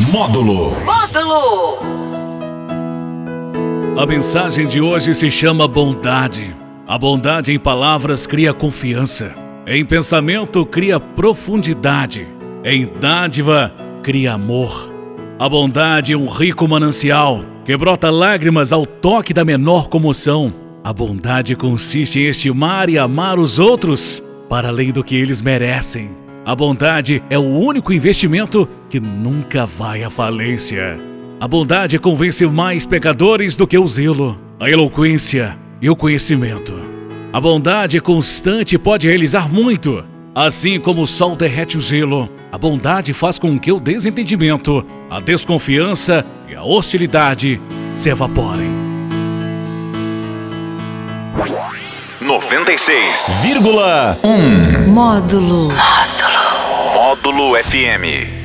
Módulo. Módulo. A mensagem de hoje se chama bondade. A bondade em palavras cria confiança. Em pensamento cria profundidade. Em dádiva cria amor. A bondade é um rico manancial que brota lágrimas ao toque da menor comoção. A bondade consiste em estimar e amar os outros para além do que eles merecem. A bondade é o único investimento que nunca vai à falência. A bondade convence mais pecadores do que o zelo, a eloquência e o conhecimento. A bondade constante pode realizar muito. Assim como o sol derrete o gelo, a bondade faz com que o desentendimento, a desconfiança e a hostilidade se evaporem. 96,1 Módulo. Módulo FM.